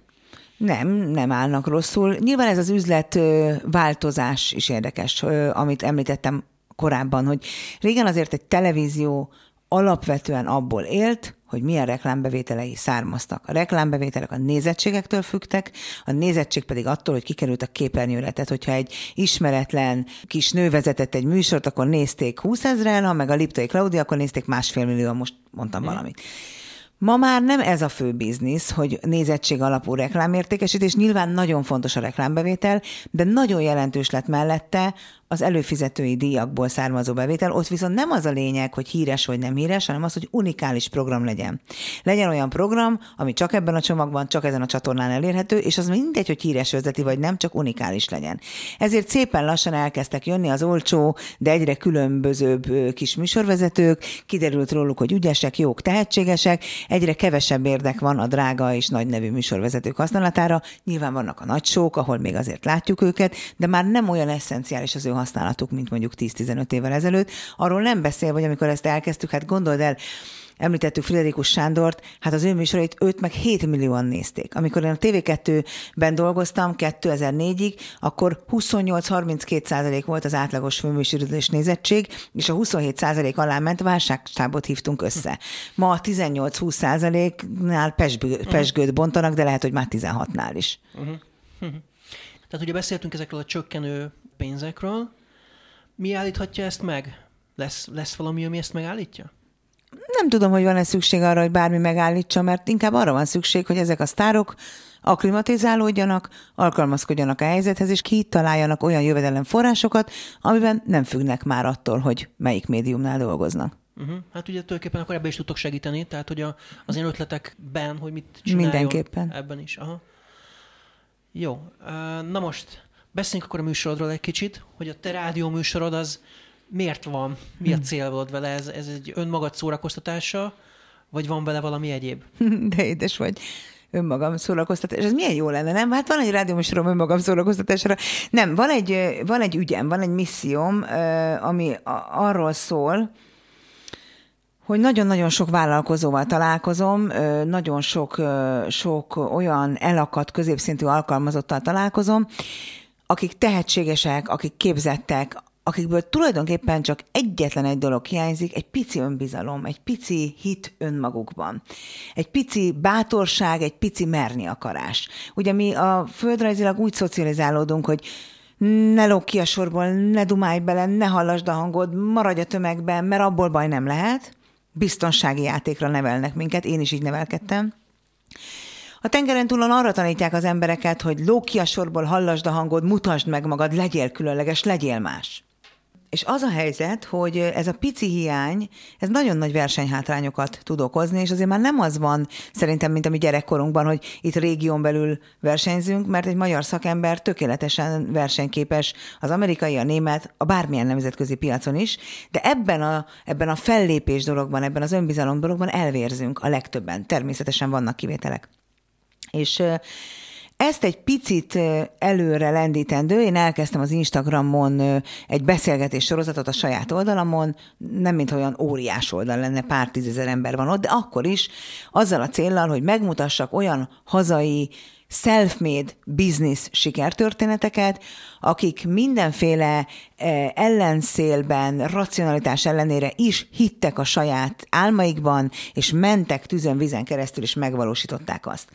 Nem, nem állnak rosszul. Nyilván ez az üzlet változás is érdekes, amit említettem korábban, hogy régen azért egy televízió alapvetően abból élt, hogy milyen reklámbevételei származtak. A reklámbevételek a nézettségektől függtek, a nézettség pedig attól, hogy kikerült a képernyőre. Tehát, hogyha egy ismeretlen kis nő vezetett egy műsort, akkor nézték 20 ezeren, ha meg a Liptai Claudia, akkor nézték másfél millió, most mondtam hmm. valamit. Ma már nem ez a fő biznisz, hogy nézettség alapú reklámértékesítés, nyilván nagyon fontos a reklámbevétel, de nagyon jelentős lett mellette az előfizetői díjakból származó bevétel, ott viszont nem az a lényeg, hogy híres vagy nem híres, hanem az, hogy unikális program legyen. Legyen olyan program, ami csak ebben a csomagban, csak ezen a csatornán elérhető, és az mindegy, hogy híres vezeti vagy nem, csak unikális legyen. Ezért szépen lassan elkezdtek jönni az olcsó, de egyre különbözőbb kis műsorvezetők, kiderült róluk, hogy ügyesek, jók, tehetségesek, egyre kevesebb érdek van a drága és nagy nevű műsorvezetők használatára. Nyilván vannak a nagy sók, ahol még azért látjuk őket, de már nem olyan eszenciális az ő használatuk, mint mondjuk 10-15 évvel ezelőtt. Arról nem beszél, hogy amikor ezt elkezdtük, hát gondold el, említettük Friderikus Sándort, hát az ő műsorait 5 meg 7 millióan nézték. Amikor én a TV2-ben dolgoztam 2004-ig, akkor 28-32 százalék volt az átlagos főműsoridős nézettség, és a 27 százalék alá ment, válságstábot hívtunk össze. Ma 18-20 százaléknál pesgőt bontanak, de lehet, hogy már 16-nál is. Uh-huh. Uh-huh. Tehát ugye beszéltünk ezekről a csökkenő pénzekről. Mi állíthatja ezt meg? Lesz, lesz valami, ami ezt megállítja? Nem tudom, hogy van-e szükség arra, hogy bármi megállítsa, mert inkább arra van szükség, hogy ezek a sztárok aklimatizálódjanak, alkalmazkodjanak a helyzethez, és kitaláljanak olyan jövedelemforrásokat, amiben nem függnek már attól, hogy melyik médiumnál dolgoznak. Uh-huh. Hát ugye tulajdonképpen akkor ebben is tudtok segíteni, tehát hogy a, az én ötletekben, hogy mit csináljon Mindenképpen. ebben is. Aha. Jó, na most Beszéljünk akkor a műsorodról egy kicsit, hogy a te rádió műsorod az miért van, mi a hm. cél volt vele, ez, ez egy önmagad szórakoztatása, vagy van vele valami egyéb? De édes vagy önmagam szórakoztatás. Ez milyen jó lenne, nem? Hát van egy rádióműsorom önmagam szórakoztatásra. Nem, van egy, van egy ügyem, van egy misszióm, ami arról szól, hogy nagyon-nagyon sok vállalkozóval találkozom, nagyon sok, sok olyan elakadt középszintű alkalmazottal találkozom, akik tehetségesek, akik képzettek, akikből tulajdonképpen csak egyetlen egy dolog hiányzik, egy pici önbizalom, egy pici hit önmagukban, egy pici bátorság, egy pici merni akarás. Ugye mi a földrajzilag úgy szocializálódunk, hogy ne lóg ki a sorból, ne dumálj bele, ne hallasd a hangod, maradj a tömegben, mert abból baj nem lehet. Biztonsági játékra nevelnek minket, én is így nevelkedtem. A tengeren túlon arra tanítják az embereket, hogy lóg ki a sorból, hallasd a hangod, mutasd meg magad, legyél különleges, legyél más. És az a helyzet, hogy ez a pici hiány, ez nagyon nagy versenyhátrányokat tud okozni, és azért már nem az van szerintem, mint a mi gyerekkorunkban, hogy itt régión belül versenyzünk, mert egy magyar szakember tökéletesen versenyképes az amerikai, a német, a bármilyen nemzetközi piacon is, de ebben a, ebben a fellépés dologban, ebben az önbizalom dologban elvérzünk a legtöbben. Természetesen vannak kivételek. És Ezt egy picit előre lendítendő, én elkezdtem az Instagramon egy beszélgetés sorozatot a saját oldalamon, nem mint olyan óriás oldal lenne, pár tízezer ember van ott, de akkor is azzal a céllal, hogy megmutassak olyan hazai self-made business sikertörténeteket, akik mindenféle eh, ellenszélben, racionalitás ellenére is hittek a saját álmaikban, és mentek tüzön, vizen keresztül, és megvalósították azt.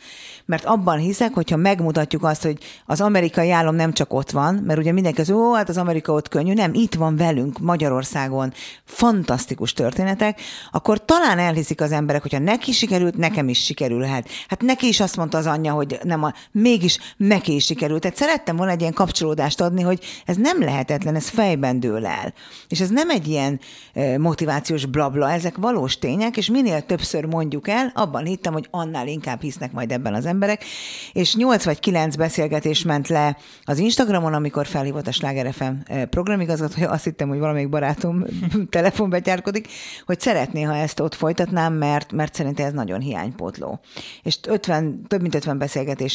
Mert abban hiszek, hogyha megmutatjuk azt, hogy az amerikai állam nem csak ott van, mert ugye mindenki az, ó, hát az Amerika ott könnyű, nem, itt van velünk Magyarországon fantasztikus történetek, akkor talán elhiszik az emberek, hogyha neki sikerült, nekem is sikerülhet. Hát neki is azt mondta az anyja, hogy nem a, mégis neki is sikerült. Tehát szerettem volna egy ilyen kapcsolódást adni, hogy ez nem lehetetlen, ez fejben dől el. És ez nem egy ilyen motivációs blabla, ezek valós tények, és minél többször mondjuk el, abban hittem, hogy annál inkább hisznek majd ebben az emberek. És nyolc vagy kilenc beszélgetés ment le az Instagramon, amikor felhívott a Sláger FM programigazgatója, azt hittem, hogy valamelyik barátom telefonbetyárkodik, hogy szeretné, ha ezt ott folytatnám, mert, mert szerintem ez nagyon hiánypótló. És 50, több mint 50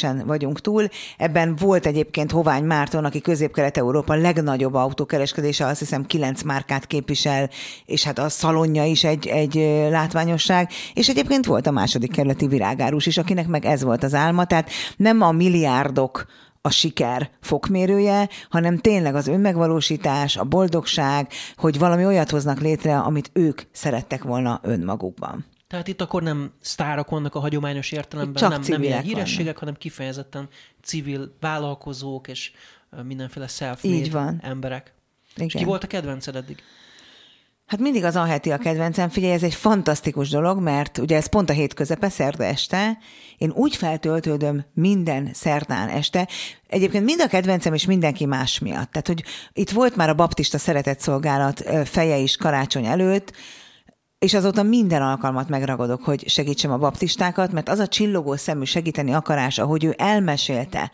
beszélgetésen vagyunk túl. Ebben volt egyébként Hovány Márton, aki Közép-Kelet-Európa legnagyobb autókereskedése, azt hiszem kilenc márkát képvisel, és hát a szalonja is egy, egy látványosság, és egyébként volt a második kerületi virágárus is, akinek meg ez volt az álma, tehát nem a milliárdok a siker fokmérője, hanem tényleg az önmegvalósítás, a boldogság, hogy valami olyat hoznak létre, amit ők szerettek volna önmagukban. Tehát itt akkor nem sztárok vannak a hagyományos értelemben, Csak nem, nem ilyen hírességek, vannak. hanem kifejezetten civil vállalkozók és mindenféle self emberek. Igen. És ki volt a kedvenced eddig? Hát mindig az Aheti a kedvencem. Figyelj, ez egy fantasztikus dolog, mert ugye ez pont a hét közepe, szerda este. Én úgy feltöltődöm minden szerdán este. Egyébként mind a kedvencem, és mindenki más miatt. Tehát, hogy itt volt már a baptista szeretetszolgálat feje is karácsony előtt, és azóta minden alkalmat megragadok, hogy segítsem a baptistákat, mert az a csillogó szemű segíteni akarás, ahogy ő elmesélte,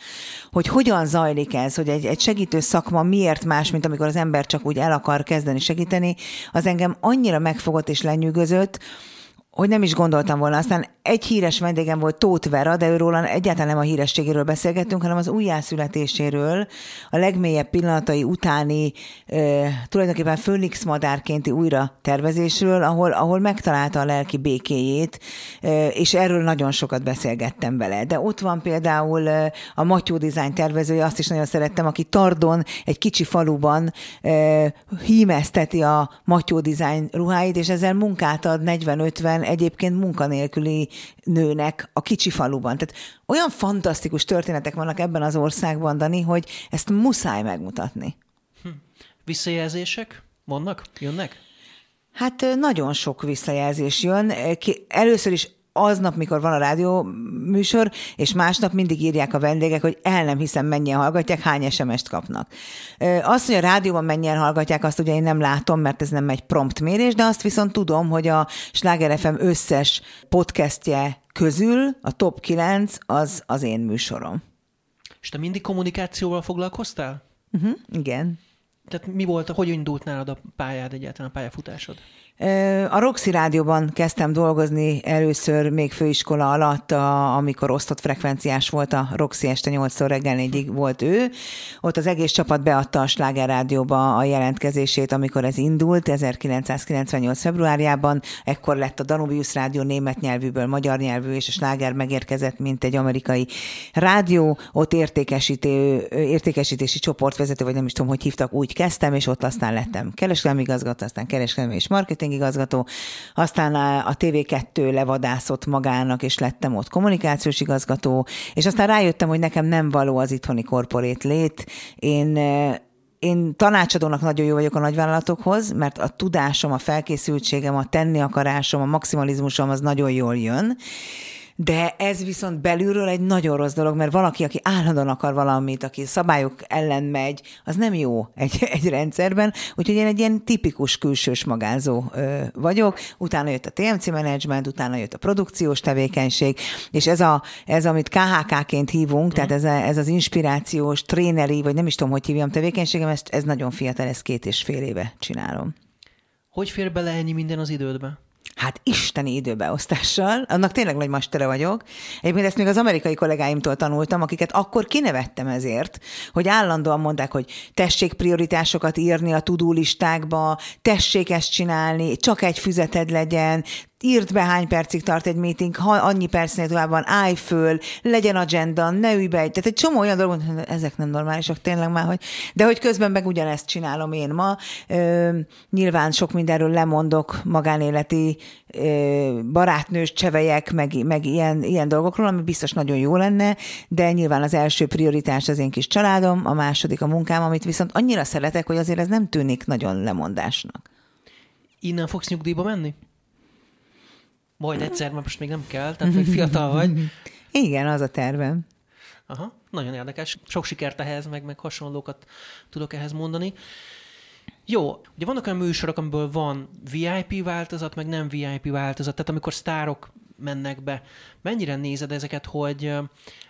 hogy hogyan zajlik ez, hogy egy, egy segítő szakma miért más, mint amikor az ember csak úgy el akar kezdeni segíteni, az engem annyira megfogott és lenyűgözött, hogy nem is gondoltam volna. Aztán egy híres vendégem volt Tóth Vera, de őről egyáltalán nem a hírességéről beszélgettünk, hanem az újjászületéséről, a legmélyebb pillanatai utáni e, tulajdonképpen Főnix madárkénti újra tervezésről, ahol, ahol megtalálta a lelki békéjét, e, és erről nagyon sokat beszélgettem vele. De ott van például a Matyó Design tervezője, azt is nagyon szerettem, aki Tardon, egy kicsi faluban e, hímezteti a Matyó Design ruháit, és ezzel munkát ad 40-50 egyébként munkanélküli nőnek a kicsi faluban. Tehát olyan fantasztikus történetek vannak ebben az országban, Dani, hogy ezt muszáj megmutatni. Hm. Visszajelzések vannak? Jönnek? Hát nagyon sok visszajelzés jön. Először is aznap, mikor van a rádió műsor, és másnap mindig írják a vendégek, hogy el nem hiszem, mennyien hallgatják, hány SMS-t kapnak. Azt, hogy a rádióban mennyien hallgatják, azt ugye én nem látom, mert ez nem egy prompt mérés, de azt viszont tudom, hogy a Sláger FM összes podcastje közül a top 9 az az én műsorom. És te mindig kommunikációval foglalkoztál? Uh-huh, igen. Tehát mi volt, hogy indult nálad a pályád egyáltalán, a pályafutásod? A Roxy Rádióban kezdtem dolgozni először még főiskola alatt, a, amikor osztott frekvenciás volt a Roxy este 8 reggel 4 volt ő. Ott az egész csapat beadta a Sláger Rádióba a jelentkezését, amikor ez indult, 1998. februárjában. Ekkor lett a Danubius Rádió német nyelvűből magyar nyelvű, és a Sláger megérkezett, mint egy amerikai rádió. Ott értékesítő, értékesítési csoportvezető, vagy nem is tudom, hogy hívtak, úgy kezdtem, és ott aztán lettem kereskedelmi igazgató, aztán kereskedelmi és marketing igazgató, aztán a TV2 levadászott magának, és lettem ott kommunikációs igazgató, és aztán rájöttem, hogy nekem nem való az itthoni korporét lét. Én én tanácsadónak nagyon jó vagyok a nagyvállalatokhoz, mert a tudásom, a felkészültségem, a tenni akarásom, a maximalizmusom az nagyon jól jön, de ez viszont belülről egy nagyon rossz dolog, mert valaki, aki állandóan akar valamit, aki szabályok ellen megy, az nem jó egy, egy rendszerben. Úgyhogy én egy ilyen tipikus külsős magázó ö, vagyok. Utána jött a TMC management, utána jött a produkciós tevékenység, és ez, a, ez amit KHK-ként hívunk, mm. tehát ez, a, ez az inspirációs, tréneri, vagy nem is tudom, hogy hívjam tevékenységem, ez, ez nagyon fiatal, ez két és fél éve csinálom. Hogy fér bele ennyi minden az idődbe? Hát isteni időbeosztással, annak tényleg nagy mastere vagyok. Egyébként ezt még az amerikai kollégáimtól tanultam, akiket akkor kinevettem ezért, hogy állandóan mondták, hogy tessék prioritásokat írni a tudulistákba, tessék ezt csinálni, csak egy füzeted legyen, írd be, hány percig tart egy meeting, ha annyi percnél tovább van, állj föl, legyen agenda, ne ülj be. Tehát egy csomó olyan dolog, ezek nem normálisak tényleg már, hogy, de hogy közben meg ugyanezt csinálom én ma. Ö, nyilván sok mindenről lemondok magánéleti ö, barátnős csevelyek, meg, meg ilyen, ilyen dolgokról, ami biztos nagyon jó lenne, de nyilván az első prioritás az én kis családom, a második a munkám, amit viszont annyira szeretek, hogy azért ez nem tűnik nagyon lemondásnak. Innen fogsz nyugdíjba menni? Majd egyszer, mert most még nem kell, tehát még fiatal vagy. Igen, az a tervem. Aha, nagyon érdekes. Sok sikert ehhez, meg, meg hasonlókat tudok ehhez mondani. Jó, ugye vannak olyan műsorok, amiből van VIP változat, meg nem VIP változat, tehát amikor sztárok mennek be. Mennyire nézed ezeket, hogy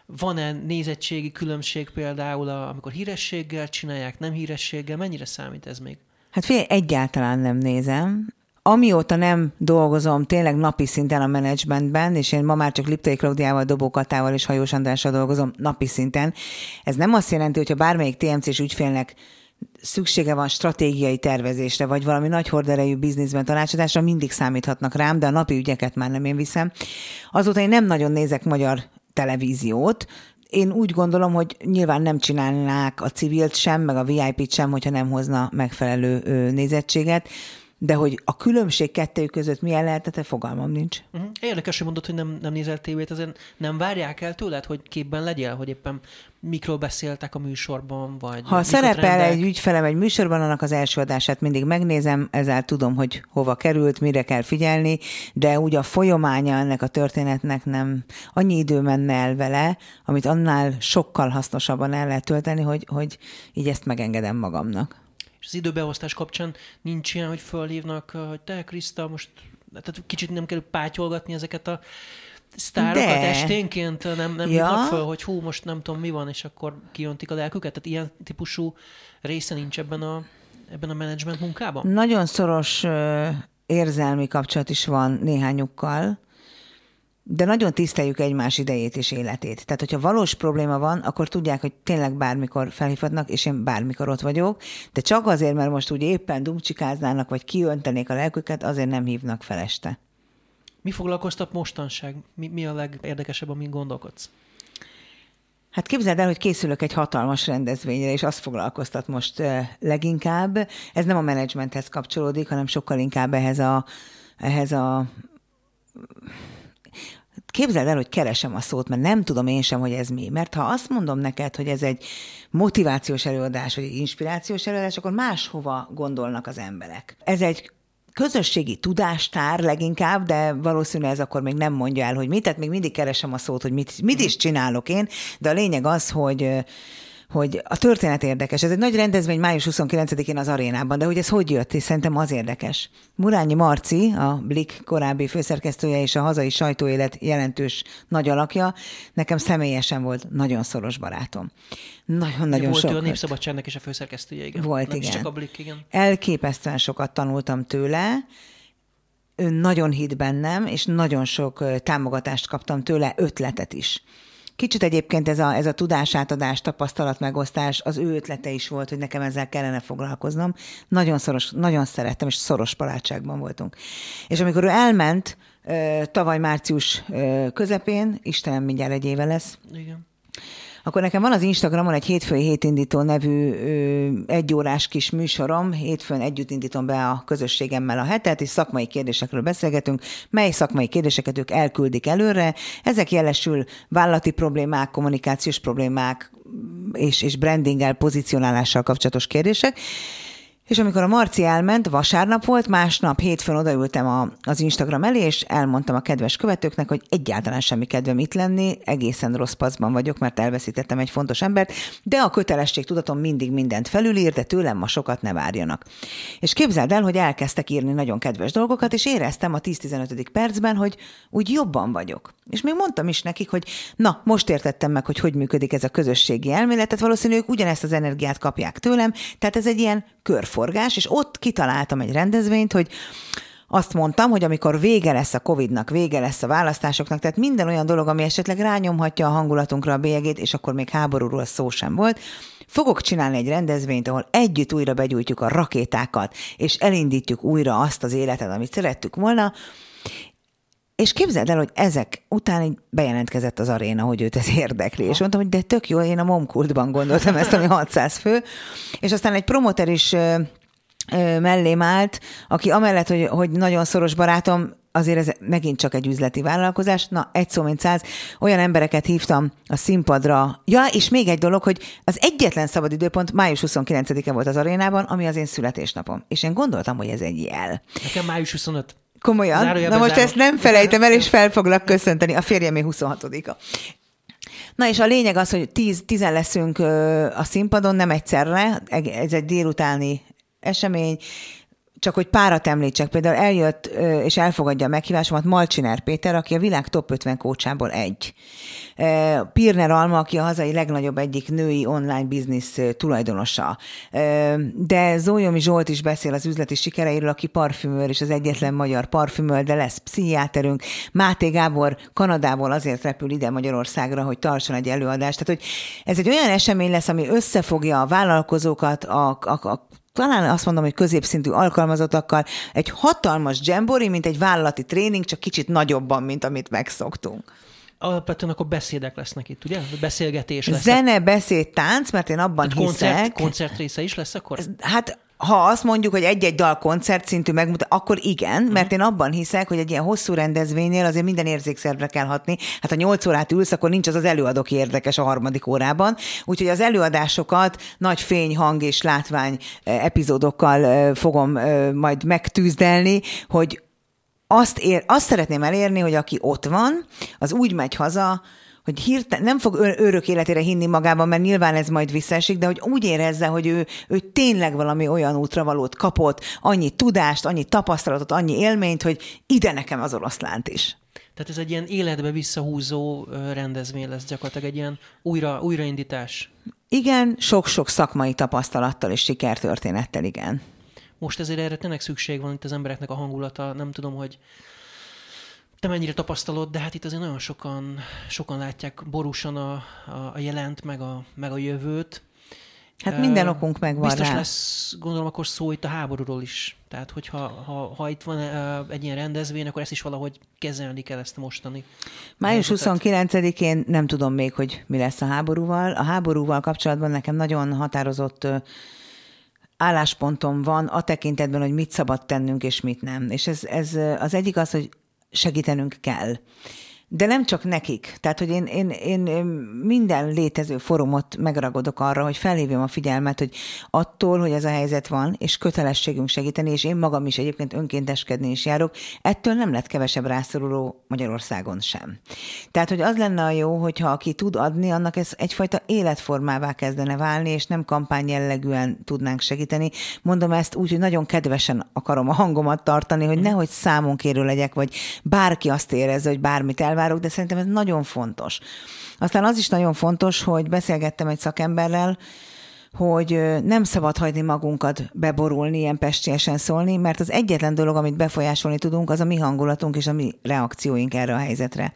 van-e nézettségi különbség például, amikor hírességgel csinálják, nem hírességgel, mennyire számít ez még? Hát figyelj, egyáltalán nem nézem. Amióta nem dolgozom tényleg napi szinten a menedzsmentben, és én ma már csak Liptai Klaudiával, Dobó Katával és Hajós Andrással dolgozom napi szinten, ez nem azt jelenti, hogyha bármelyik TMC-s ügyfélnek szüksége van stratégiai tervezésre, vagy valami nagy horderejű bizniszben tanácsadásra, mindig számíthatnak rám, de a napi ügyeket már nem én viszem. Azóta én nem nagyon nézek magyar televíziót, én úgy gondolom, hogy nyilván nem csinálnák a civilt sem, meg a VIP-t sem, hogyha nem hozna megfelelő nézettséget de hogy a különbség kettőjük között milyen lehetett, fogalmam nincs. Uh-huh. Érdekes, hogy mondod, hogy nem, nem nézel tévét, azért nem várják el tőled, hogy képben legyél, hogy éppen mikről beszéltek a műsorban, vagy... Ha szerepel egy ügyfelem egy műsorban, annak az első adását mindig megnézem, ezzel tudom, hogy hova került, mire kell figyelni, de úgy a folyamánya ennek a történetnek nem annyi idő menne el vele, amit annál sokkal hasznosabban el lehet tölteni, hogy, hogy így ezt megengedem magamnak. És az időbeosztás kapcsán nincs ilyen, hogy fölhívnak, hogy te, Kriszta, most tehát kicsit nem kell pátyolgatni ezeket a sztárokat De. esténként, nem, nem ja. föl, hogy hú, most nem tudom mi van, és akkor kijöntik a lelküket. Tehát ilyen típusú része nincs ebben a, ebben a menedzsment munkában? Nagyon szoros érzelmi kapcsolat is van néhányukkal, de nagyon tiszteljük egymás idejét és életét. Tehát, hogyha valós probléma van, akkor tudják, hogy tényleg bármikor felhívhatnak, és én bármikor ott vagyok, de csak azért, mert most úgy éppen dumcsikáznának, vagy kiöntenék a lelküket, azért nem hívnak fel este. Mi foglalkoztat mostanság? Mi, mi a legérdekesebb, amin gondolkodsz? Hát képzeld el, hogy készülök egy hatalmas rendezvényre, és azt foglalkoztat most leginkább. Ez nem a menedzsmenthez kapcsolódik, hanem sokkal inkább ehhez a, ehhez a képzeld el, hogy keresem a szót, mert nem tudom én sem, hogy ez mi. Mert ha azt mondom neked, hogy ez egy motivációs előadás, vagy egy inspirációs előadás, akkor máshova gondolnak az emberek. Ez egy közösségi tudástár leginkább, de valószínűleg ez akkor még nem mondja el, hogy mit, tehát még mindig keresem a szót, hogy mit, mit is csinálok én, de a lényeg az, hogy hogy a történet érdekes. Ez egy nagy rendezvény május 29-én az arénában, de hogy ez hogy jött, és szerintem az érdekes. Murányi Marci, a Blik korábbi főszerkesztője és a hazai sajtóélet jelentős nagy alakja, nekem személyesen volt nagyon szoros barátom. Nagyon-nagyon volt sokat. Volt a Népszabadságnak is a főszerkesztője, igen. Volt, Nem igen. Csak a Blik, igen. Elképesztően sokat tanultam tőle, ő nagyon hit bennem, és nagyon sok támogatást kaptam tőle, ötletet is. Kicsit egyébként ez a, ez a tudásátadás, tapasztalatmegosztás az ő ötlete is volt, hogy nekem ezzel kellene foglalkoznom. Nagyon szoros, nagyon szerettem, és szoros barátságban voltunk. És amikor ő elment, tavaly március közepén, Istenem, mindjárt egy éve lesz. Igen akkor nekem van az Instagramon egy hétfői hétindító nevű ö, egyórás kis műsorom, hétfőn együtt indítom be a közösségemmel a hetet, és szakmai kérdésekről beszélgetünk, mely szakmai kérdéseket ők elküldik előre. Ezek jelesül vállalati problémák, kommunikációs problémák, és, és brandinggel, pozicionálással kapcsolatos kérdések. És amikor a Marci elment, vasárnap volt, másnap hétfőn odaültem a, az Instagram elé, és elmondtam a kedves követőknek, hogy egyáltalán semmi kedvem itt lenni, egészen rossz paszban vagyok, mert elveszítettem egy fontos embert, de a kötelesség tudatom mindig mindent felülír, de tőlem ma sokat ne várjanak. És képzeld el, hogy elkezdtek írni nagyon kedves dolgokat, és éreztem a 10-15. percben, hogy úgy jobban vagyok. És még mondtam is nekik, hogy na, most értettem meg, hogy hogy működik ez a közösségi elmélet, tehát valószínűleg ugyanezt az energiát kapják tőlem, tehát ez egy ilyen körforgás, és ott kitaláltam egy rendezvényt, hogy azt mondtam, hogy amikor vége lesz a Covid-nak, vége lesz a választásoknak, tehát minden olyan dolog, ami esetleg rányomhatja a hangulatunkra a bélyegét, és akkor még háborúról szó sem volt, Fogok csinálni egy rendezvényt, ahol együtt újra begyújtjuk a rakétákat, és elindítjuk újra azt az életet, amit szerettük volna, és képzeld el, hogy ezek után így bejelentkezett az aréna, hogy őt ez érdekli. És mondtam, hogy de tök jó, én a Momkultban gondoltam ezt, ami 600 fő. És aztán egy promoter is mellém állt, aki amellett, hogy, hogy nagyon szoros barátom, azért ez megint csak egy üzleti vállalkozás. Na, egy szó mint száz, olyan embereket hívtam a színpadra. Ja, és még egy dolog, hogy az egyetlen szabad időpont május 29-e volt az arénában, ami az én születésnapom. És én gondoltam, hogy ez egy jel. Nekem május 25. Komolyan? Zárójelbe Na most zárom. ezt nem felejtem el, és fel foglak köszönteni. A férjem 26-a. Na és a lényeg az, hogy tíz, tizen leszünk a színpadon, nem egyszerre, ez egy délutáni esemény, csak hogy párat említsek, például eljött és elfogadja a meghívásomat Malcsiner Péter, aki a világ top 50 kócsából egy. Pirner Alma, aki a hazai legnagyobb egyik női online biznisz tulajdonosa. De Zójomi Zsolt is beszél az üzleti sikereiről, aki parfümőr, és az egyetlen magyar parfümőr, de lesz pszichiáterünk. Máté Gábor Kanadából azért repül ide Magyarországra, hogy tartson egy előadást. Tehát, hogy ez egy olyan esemény lesz, ami összefogja a vállalkozókat, a, a, a talán azt mondom, hogy középszintű alkalmazottakkal egy hatalmas dzsembori, mint egy vállalati tréning, csak kicsit nagyobban, mint amit megszoktunk. Alapvetően akkor beszédek lesznek itt, ugye? Beszélgetés lesz. Zene, beszéd, tánc, mert én abban Tehát koncert, hiszek. koncert része is lesz akkor? Hát ha azt mondjuk, hogy egy-egy dal koncertszintű megmutat, akkor igen, mert én abban hiszek, hogy egy ilyen hosszú rendezvénynél azért minden érzékszervre kell hatni. Hát ha 8 órát ülsz, akkor nincs az az előadó, aki érdekes a harmadik órában. Úgyhogy az előadásokat nagy fény, hang és látvány eh, epizódokkal eh, fogom eh, majd megtűzdelni, hogy azt, ér, azt szeretném elérni, hogy aki ott van, az úgy megy haza, hogy hirtelen nem fog ör- örök életére hinni magában, mert nyilván ez majd visszaesik, de hogy úgy érezze, hogy ő, ő tényleg valami olyan útravalót kapott, annyi tudást, annyi tapasztalatot, annyi élményt, hogy ide nekem az oroszlánt is. Tehát ez egy ilyen életbe visszahúzó rendezvény lesz gyakorlatilag, egy ilyen újra, újraindítás. Igen, sok-sok szakmai tapasztalattal és sikertörténettel, igen. Most ezért erre tényleg szükség van itt az embereknek a hangulata. Nem tudom, hogy te mennyire tapasztalod, de hát itt azért nagyon sokan, sokan látják borúsan a, a, a jelent, meg a, meg a jövőt. Hát minden okunk megvan Biztos rá. lesz, gondolom, akkor szó itt a háborúról is. Tehát, hogyha ha, ha itt van egy ilyen rendezvény, akkor ezt is valahogy kezelni kell ezt mostani Május helyzetet. 29-én nem tudom még, hogy mi lesz a háborúval. A háborúval kapcsolatban nekem nagyon határozott álláspontom van a tekintetben, hogy mit szabad tennünk és mit nem. És ez, ez az egyik az, hogy segítenünk kell. De nem csak nekik. Tehát, hogy én, én, én minden létező fórumot megragadok arra, hogy felhívjam a figyelmet, hogy attól, hogy ez a helyzet van, és kötelességünk segíteni, és én magam is egyébként önkénteskedni is járok, ettől nem lett kevesebb rászoruló Magyarországon sem. Tehát, hogy az lenne a jó, hogyha aki tud adni, annak ez egyfajta életformává kezdene válni, és nem kampány jellegűen tudnánk segíteni. Mondom ezt úgy, hogy nagyon kedvesen akarom a hangomat tartani, hogy nehogy számonkérő legyek, vagy bárki azt érezze, hogy bármit elvárok, de szerintem ez nagyon fontos. Aztán az is nagyon fontos, hogy beszélgettem egy szakemberrel, hogy nem szabad hagyni magunkat beborulni, ilyen pestélyesen szólni, mert az egyetlen dolog, amit befolyásolni tudunk, az a mi hangulatunk és a mi reakcióink erre a helyzetre.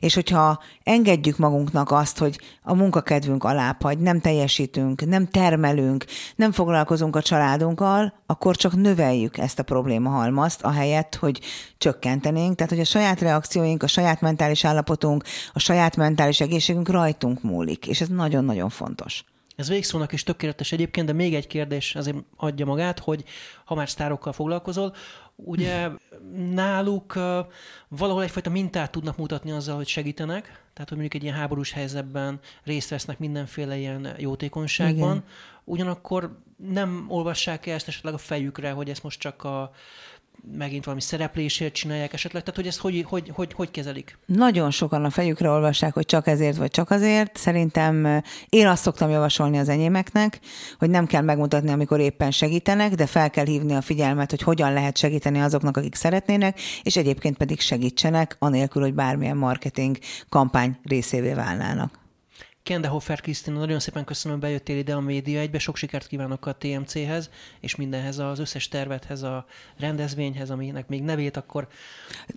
És hogyha engedjük magunknak azt, hogy a munkakedvünk alább hagy, nem teljesítünk, nem termelünk, nem foglalkozunk a családunkkal, akkor csak növeljük ezt a problémahalmazt, ahelyett, hogy csökkentenénk. Tehát, hogy a saját reakcióink, a saját mentális állapotunk, a saját mentális egészségünk rajtunk múlik, és ez nagyon-nagyon fontos. Ez végszónak is tökéletes egyébként, de még egy kérdés azért adja magát, hogy ha már sztárokkal foglalkozol, ugye náluk valahol egyfajta mintát tudnak mutatni azzal, hogy segítenek, tehát hogy mondjuk egy ilyen háborús helyzetben részt vesznek mindenféle ilyen jótékonyságban, Igen. ugyanakkor nem olvassák el ezt esetleg a fejükre, hogy ezt most csak a megint valami szereplésért csinálják esetleg, tehát hogy ezt hogy, hogy, hogy, hogy kezelik? Nagyon sokan a fejükre olvassák, hogy csak ezért vagy csak azért. Szerintem eh, én azt szoktam javasolni az enyémeknek, hogy nem kell megmutatni, amikor éppen segítenek, de fel kell hívni a figyelmet, hogy hogyan lehet segíteni azoknak, akik szeretnének, és egyébként pedig segítsenek, anélkül, hogy bármilyen marketing kampány részévé válnának. Kendehofer Krisztina, nagyon szépen köszönöm, hogy bejöttél ide a média egybe, sok sikert kívánok a TMC-hez, és mindenhez az összes tervethez, a rendezvényhez, aminek még nevét akkor...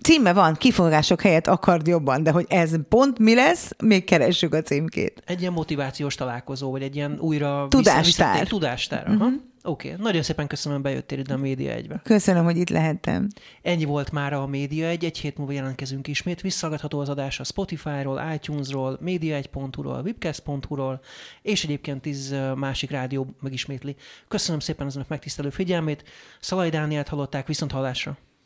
Címe van, kifogások helyett akard jobban, de hogy ez pont mi lesz, még keressük a címkét. Egy ilyen motivációs találkozó, vagy egy ilyen újra... Tudástár. Vissza, tudástár. Uh-huh. Oké, okay. nagyon szépen köszönöm, hogy bejöttél ide a Média egybe. Köszönöm, hogy itt lehettem. Ennyi volt már a Média egy, egy hét múlva jelentkezünk ismét. Visszagatható az adás a Spotify-ról, iTunes-ról, média1.hu-ról, webcast.hu-ról, és egyébként tíz másik rádió megismétli. Köszönöm szépen az önök megtisztelő figyelmét. Szalai Dániát hallották, viszont hallásra.